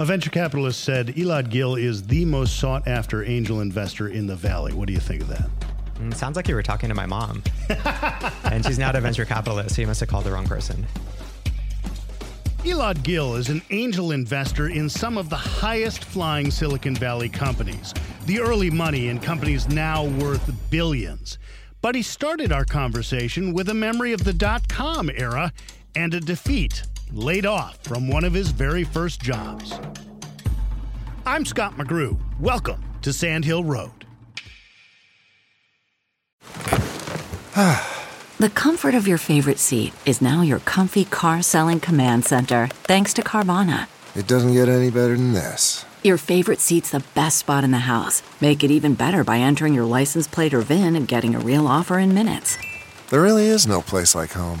A venture capitalist said Elad Gil is the most sought after angel investor in the Valley. What do you think of that? Mm, sounds like you were talking to my mom. and she's not a venture capitalist, so you must have called the wrong person. Elad Gil is an angel investor in some of the highest flying Silicon Valley companies. The early money in companies now worth billions. But he started our conversation with a memory of the dot com era and a defeat laid off from one of his very first jobs. I'm Scott McGrew. Welcome to Sandhill Road. the comfort of your favorite seat is now your comfy car selling command center, thanks to Carvana. It doesn't get any better than this. Your favorite seat's the best spot in the house. Make it even better by entering your license plate or VIN and getting a real offer in minutes. There really is no place like home.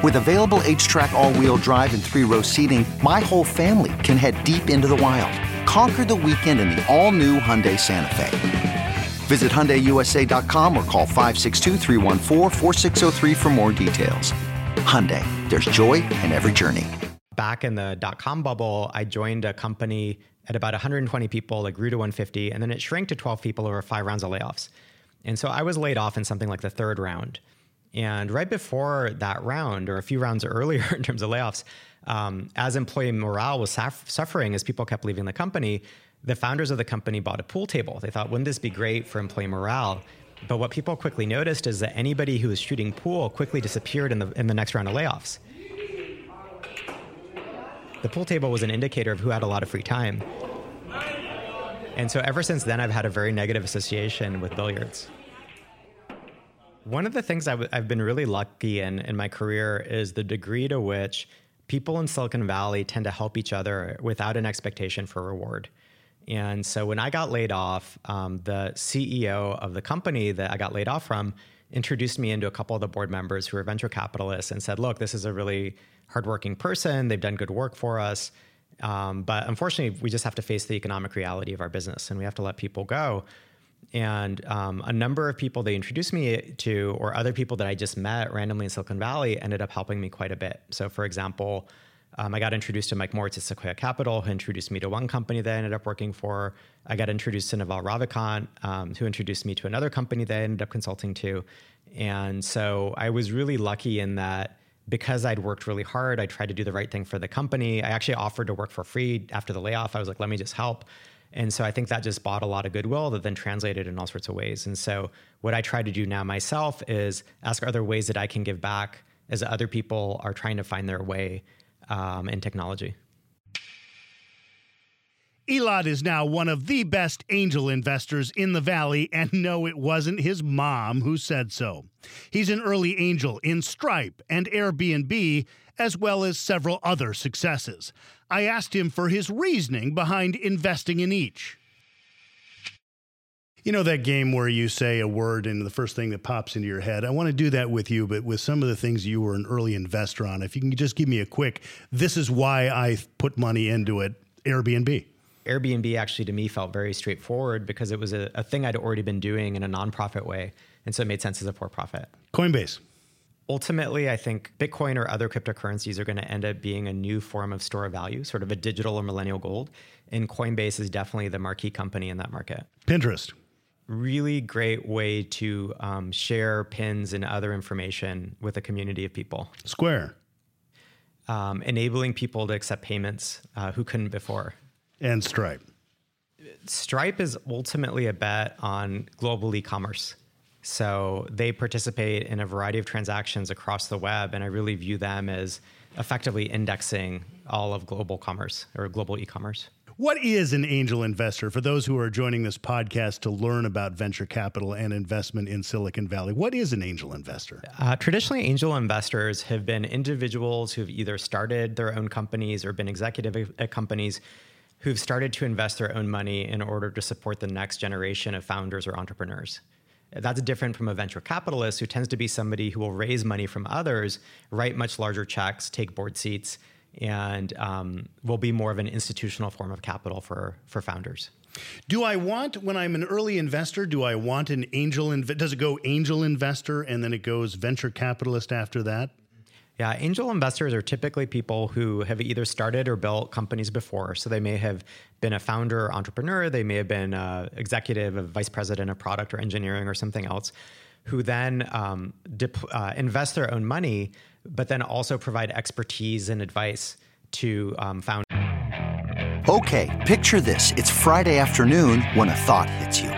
With available HTRAC all-wheel drive and three-row seating, my whole family can head deep into the wild. Conquer the weekend in the all-new Hyundai Santa Fe. Visit HyundaiUSA.com or call 562 for more details. Hyundai, there's joy in every journey. Back in the dot-com bubble, I joined a company at about 120 people. It grew to 150, and then it shrank to 12 people over five rounds of layoffs. And so I was laid off in something like the third round. And right before that round, or a few rounds earlier in terms of layoffs, um, as employee morale was saf- suffering as people kept leaving the company, the founders of the company bought a pool table. They thought, wouldn't this be great for employee morale? But what people quickly noticed is that anybody who was shooting pool quickly disappeared in the, in the next round of layoffs. The pool table was an indicator of who had a lot of free time. And so ever since then, I've had a very negative association with billiards. One of the things I've been really lucky in in my career is the degree to which people in Silicon Valley tend to help each other without an expectation for reward. And so when I got laid off, um, the CEO of the company that I got laid off from introduced me into a couple of the board members who are venture capitalists and said, look, this is a really hardworking person. They've done good work for us. Um, but unfortunately, we just have to face the economic reality of our business and we have to let people go. And um, a number of people they introduced me to, or other people that I just met randomly in Silicon Valley, ended up helping me quite a bit. So, for example, um, I got introduced to Mike Moritz at Sequoia Capital, who introduced me to one company that I ended up working for. I got introduced to Naval Ravikant, um, who introduced me to another company that I ended up consulting to. And so I was really lucky in that because I'd worked really hard, I tried to do the right thing for the company. I actually offered to work for free after the layoff. I was like, let me just help. And so I think that just bought a lot of goodwill that then translated in all sorts of ways. And so what I try to do now myself is ask other ways that I can give back as other people are trying to find their way um, in technology. Elad is now one of the best angel investors in the Valley, and no, it wasn't his mom who said so. He's an early angel in Stripe and Airbnb, as well as several other successes. I asked him for his reasoning behind investing in each. You know that game where you say a word and the first thing that pops into your head? I want to do that with you, but with some of the things you were an early investor on. If you can just give me a quick, this is why I put money into it Airbnb. Airbnb actually to me felt very straightforward because it was a, a thing I'd already been doing in a nonprofit way. And so it made sense as a for profit. Coinbase ultimately, I think Bitcoin or other cryptocurrencies are going to end up being a new form of store of value, sort of a digital or millennial gold. And Coinbase is definitely the marquee company in that market. Pinterest. Really great way to um, share pins and other information with a community of people. Square. Um, enabling people to accept payments uh, who couldn't before. And Stripe. Stripe is ultimately a bet on global e commerce. So they participate in a variety of transactions across the web, and I really view them as effectively indexing all of global commerce or global e-commerce. What is an angel investor for those who are joining this podcast to learn about venture capital and investment in Silicon Valley? What is an angel investor? Uh, traditionally, angel investors have been individuals who've either started their own companies or been executive at companies who've started to invest their own money in order to support the next generation of founders or entrepreneurs. That's different from a venture capitalist who tends to be somebody who will raise money from others, write much larger checks, take board seats, and um, will be more of an institutional form of capital for for founders. Do I want when I'm an early investor? Do I want an angel? Inv- does it go angel investor and then it goes venture capitalist after that? Yeah, angel investors are typically people who have either started or built companies before. So they may have been a founder or entrepreneur, they may have been an executive, a vice president of product or engineering or something else, who then um, dip, uh, invest their own money but then also provide expertise and advice to um, founders. Okay, picture this. It's Friday afternoon when a thought hits you.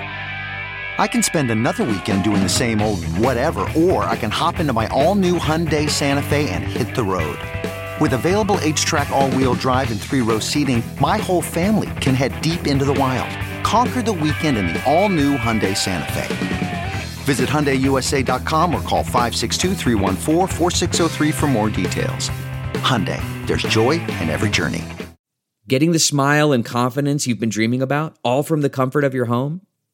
I can spend another weekend doing the same old whatever, or I can hop into my all-new Hyundai Santa Fe and hit the road. With available HTRAC all-wheel drive and three-row seating, my whole family can head deep into the wild. Conquer the weekend in the all-new Hyundai Santa Fe. Visit HyundaiUSA.com or call 562 for more details. Hyundai, there's joy in every journey. Getting the smile and confidence you've been dreaming about, all from the comfort of your home,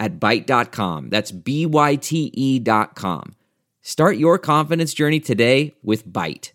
at Byte.com. That's B-Y-T-E dot com. Start your confidence journey today with Byte.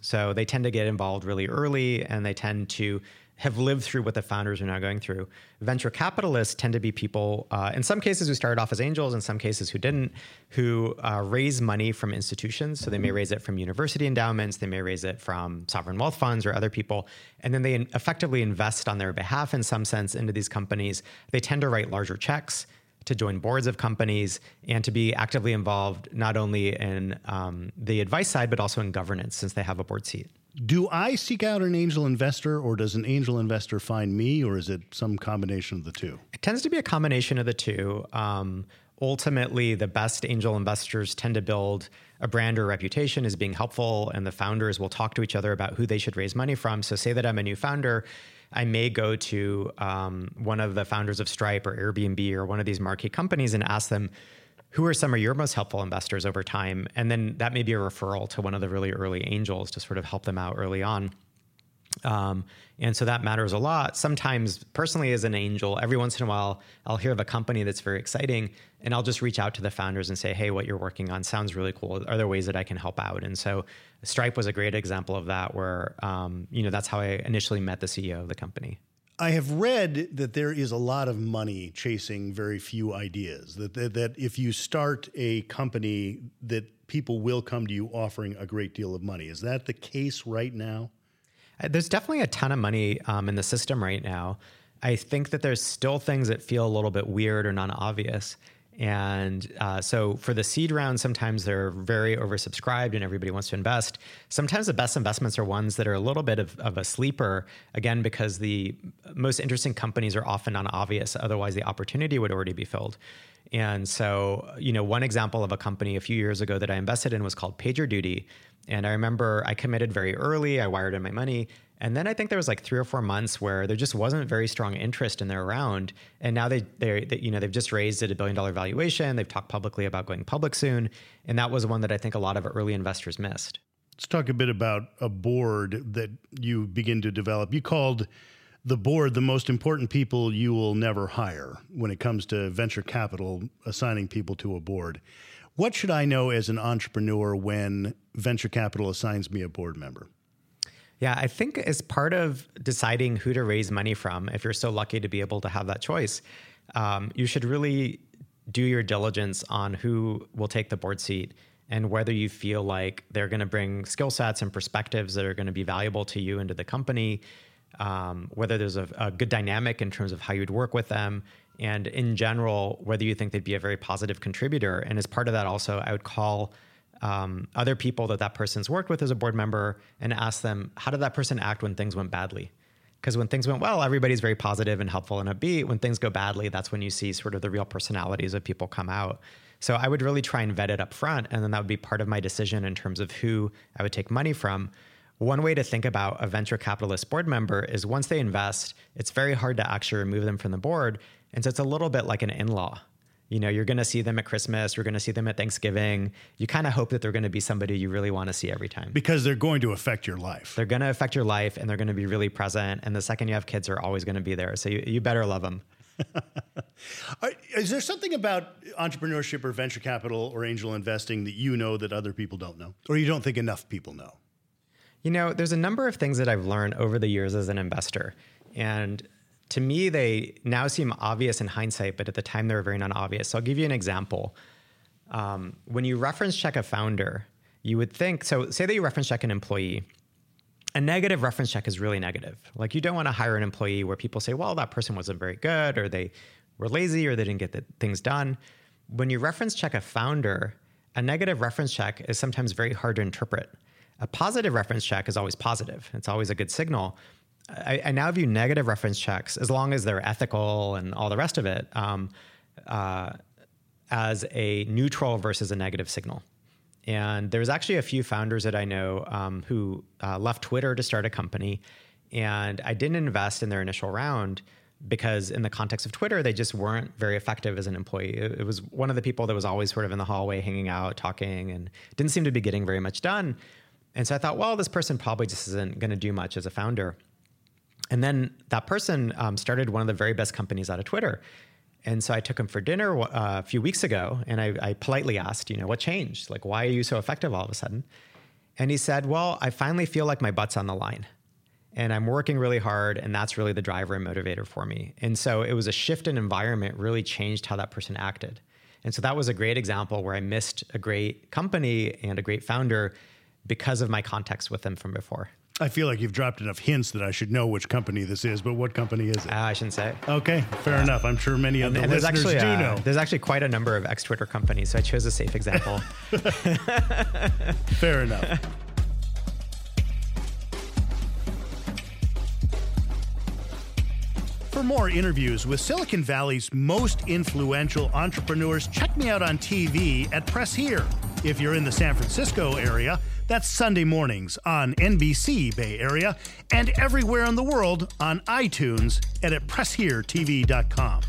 So they tend to get involved really early and they tend to have lived through what the founders are now going through. Venture capitalists tend to be people, uh, in some cases, who started off as angels, in some cases, who didn't, who uh, raise money from institutions. So they may raise it from university endowments, they may raise it from sovereign wealth funds or other people. And then they effectively invest on their behalf, in some sense, into these companies. They tend to write larger checks to join boards of companies and to be actively involved not only in um, the advice side, but also in governance since they have a board seat do I seek out an angel investor or does an angel investor find me or is it some combination of the two? It tends to be a combination of the two. Um, ultimately, the best angel investors tend to build a brand or reputation as being helpful, and the founders will talk to each other about who they should raise money from. So, say that I'm a new founder. I may go to um, one of the founders of Stripe or Airbnb or one of these marquee companies and ask them, who are some of your most helpful investors over time? And then that may be a referral to one of the really early angels to sort of help them out early on. Um, and so that matters a lot. Sometimes, personally, as an angel, every once in a while, I'll hear of a company that's very exciting, and I'll just reach out to the founders and say, "Hey, what you're working on sounds really cool. Are there ways that I can help out?" And so, Stripe was a great example of that, where um, you know that's how I initially met the CEO of the company. I have read that there is a lot of money chasing very few ideas. That, that, that if you start a company, that people will come to you offering a great deal of money. Is that the case right now? Uh, there's definitely a ton of money um, in the system right now. I think that there's still things that feel a little bit weird or non obvious. And uh, so for the seed round, sometimes they're very oversubscribed and everybody wants to invest. Sometimes the best investments are ones that are a little bit of, of a sleeper, again, because the most interesting companies are often non obvious. Otherwise, the opportunity would already be filled. And so, you know, one example of a company a few years ago that I invested in was called PagerDuty. And I remember I committed very early, I wired in my money, And then I think there was like three or four months where there just wasn't very strong interest in their round. And now they, they, they you know, they've just raised at a billion dollar valuation. They've talked publicly about going public soon. And that was one that I think a lot of early investors missed. Let's talk a bit about a board that you begin to develop. You called the board the most important people you will never hire when it comes to venture capital assigning people to a board. What should I know as an entrepreneur when venture capital assigns me a board member? Yeah, I think as part of deciding who to raise money from, if you're so lucky to be able to have that choice, um, you should really do your diligence on who will take the board seat and whether you feel like they're going to bring skill sets and perspectives that are going to be valuable to you and to the company, um, whether there's a, a good dynamic in terms of how you'd work with them, and in general, whether you think they'd be a very positive contributor. And as part of that, also, I would call um, other people that that person's worked with as a board member and ask them, how did that person act when things went badly? Because when things went well, everybody's very positive and helpful and upbeat. When things go badly, that's when you see sort of the real personalities of people come out. So I would really try and vet it up front, and then that would be part of my decision in terms of who I would take money from. One way to think about a venture capitalist board member is once they invest, it's very hard to actually remove them from the board. And so it's a little bit like an in law. You know, you're going to see them at Christmas, you're going to see them at Thanksgiving. You kind of hope that they're going to be somebody you really want to see every time. Because they're going to affect your life. They're going to affect your life and they're going to be really present. And the second you have kids, they're always going to be there. So you, you better love them. Is there something about entrepreneurship or venture capital or angel investing that you know that other people don't know, or you don't think enough people know? You know, there's a number of things that I've learned over the years as an investor. And to me, they now seem obvious in hindsight, but at the time they were very non obvious. So I'll give you an example. Um, when you reference check a founder, you would think so, say that you reference check an employee. A negative reference check is really negative. Like you don't want to hire an employee where people say, well, that person wasn't very good, or they were lazy, or they didn't get the things done. When you reference check a founder, a negative reference check is sometimes very hard to interpret. A positive reference check is always positive, it's always a good signal. I, I, now view negative reference checks, as long as they're ethical and all the rest of it, um, uh, as a neutral versus a negative signal. And there's actually a few founders that I know um, who uh, left Twitter to start a company. And I didn't invest in their initial round because, in the context of Twitter, they just weren't very effective as an employee. It, it was one of the people that was always sort of in the hallway hanging out, talking, and didn't seem to be getting very much done. And so I thought, well, this person probably just isn't going to do much as a founder. And then that person um, started one of the very best companies out of Twitter. And so I took him for dinner uh, a few weeks ago, and I, I, politely asked, you know, what changed? Like, why are you so effective all of a sudden? And he said, well, I finally feel like my butt's on the line, and I'm working really hard, and that's really the driver and motivator for me. And so it was a shift in environment really changed how that person acted. And so that was a great example where I missed a great company and a great founder because of my context with them from before. I feel like you've dropped enough hints that I should know which company this is, but what company is it? Uh, I shouldn't say. Okay, fair yeah. enough. I'm sure many of the and listeners actually, do uh, know. There's actually quite a number of ex Twitter companies, so I chose a safe example. fair enough. For more interviews with Silicon Valley's most influential entrepreneurs, check me out on TV at Press Here. If you're in the San Francisco area, that's Sunday mornings on NBC Bay Area and everywhere in the world on iTunes and at PressHereTV.com.